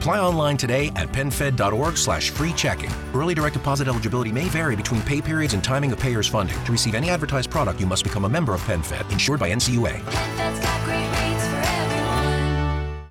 Apply online today at penfed.org slash free checking. Early direct deposit eligibility may vary between pay periods and timing of payer's funding. To receive any advertised product, you must become a member of PenFed, insured by NCUA.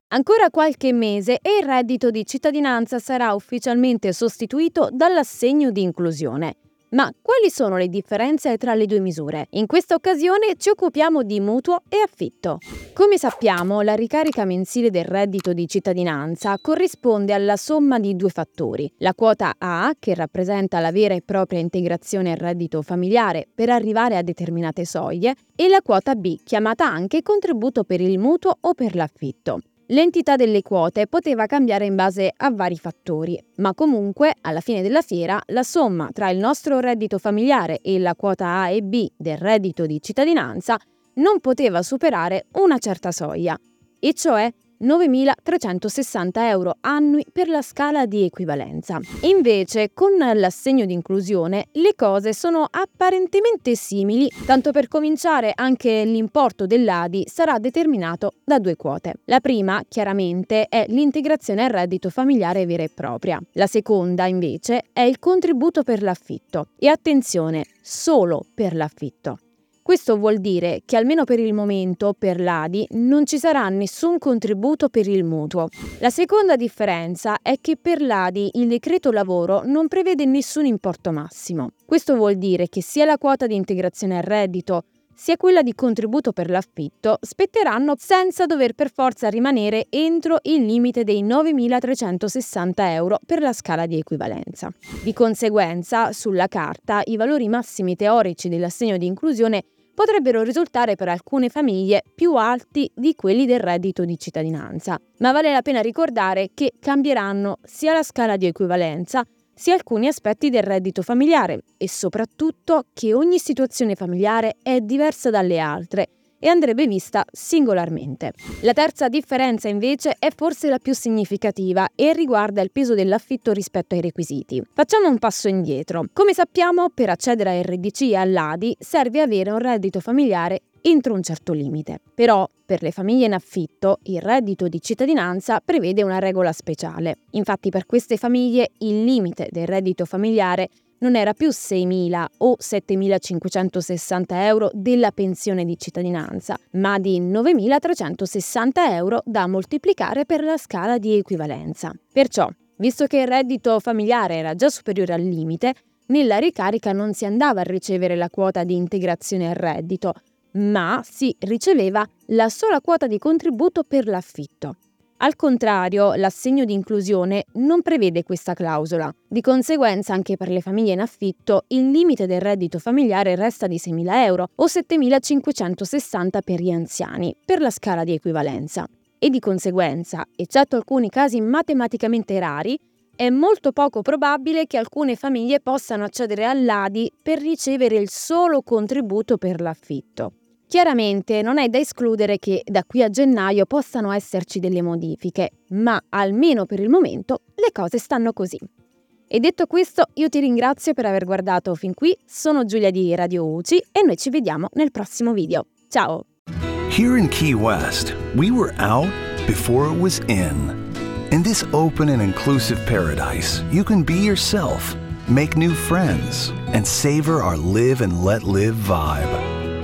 Ancora qualche mese e il reddito di cittadinanza sarà ufficialmente sostituito dall'assegno di inclusione. Ma quali sono le differenze tra le due misure? In questa occasione ci occupiamo di mutuo e affitto. Come sappiamo, la ricarica mensile del reddito di cittadinanza corrisponde alla somma di due fattori. La quota A, che rappresenta la vera e propria integrazione al reddito familiare per arrivare a determinate soglie, e la quota B, chiamata anche contributo per il mutuo o per l'affitto. L'entità delle quote poteva cambiare in base a vari fattori, ma comunque, alla fine della fiera, la somma tra il nostro reddito familiare e la quota A e B del reddito di cittadinanza non poteva superare una certa soglia, e cioè 9.360 euro annui per la scala di equivalenza. Invece, con l'assegno di inclusione, le cose sono apparentemente simili, tanto per cominciare anche l'importo dell'ADI sarà determinato da due quote. La prima, chiaramente, è l'integrazione al reddito familiare vera e propria. La seconda, invece, è il contributo per l'affitto. E attenzione, solo per l'affitto. Questo vuol dire che almeno per il momento per l'ADI non ci sarà nessun contributo per il mutuo. La seconda differenza è che per l'ADI il decreto lavoro non prevede nessun importo massimo. Questo vuol dire che sia la quota di integrazione al reddito sia quella di contributo per l'affitto spetteranno senza dover per forza rimanere entro il limite dei 9.360 euro per la scala di equivalenza. Di conseguenza, sulla carta, i valori massimi teorici dell'assegno di inclusione potrebbero risultare per alcune famiglie più alti di quelli del reddito di cittadinanza. Ma vale la pena ricordare che cambieranno sia la scala di equivalenza sia alcuni aspetti del reddito familiare e soprattutto che ogni situazione familiare è diversa dalle altre e andrebbe vista singolarmente. La terza differenza invece è forse la più significativa e riguarda il peso dell'affitto rispetto ai requisiti. Facciamo un passo indietro. Come sappiamo, per accedere a RDC e all'ADI serve avere un reddito familiare entro un certo limite. Però per le famiglie in affitto il reddito di cittadinanza prevede una regola speciale. Infatti per queste famiglie il limite del reddito familiare non era più 6.000 o 7.560 euro della pensione di cittadinanza, ma di 9.360 euro da moltiplicare per la scala di equivalenza. Perciò, visto che il reddito familiare era già superiore al limite, nella ricarica non si andava a ricevere la quota di integrazione al reddito, ma si riceveva la sola quota di contributo per l'affitto. Al contrario, l'assegno di inclusione non prevede questa clausola. Di conseguenza, anche per le famiglie in affitto, il limite del reddito familiare resta di 6.000 euro o 7.560 per gli anziani, per la scala di equivalenza. E di conseguenza, eccetto alcuni casi matematicamente rari, è molto poco probabile che alcune famiglie possano accedere all'ADI per ricevere il solo contributo per l'affitto. Chiaramente non è da escludere che da qui a gennaio possano esserci delle modifiche, ma almeno per il momento le cose stanno così. E detto questo, io ti ringrazio per aver guardato fin qui, sono Giulia di Radio UCI e noi ci vediamo nel prossimo video. Ciao! Here in Key West, we were out before it was in. In this open and inclusive paradise, you can be yourself, make new friends, and savor our live and let live vibe.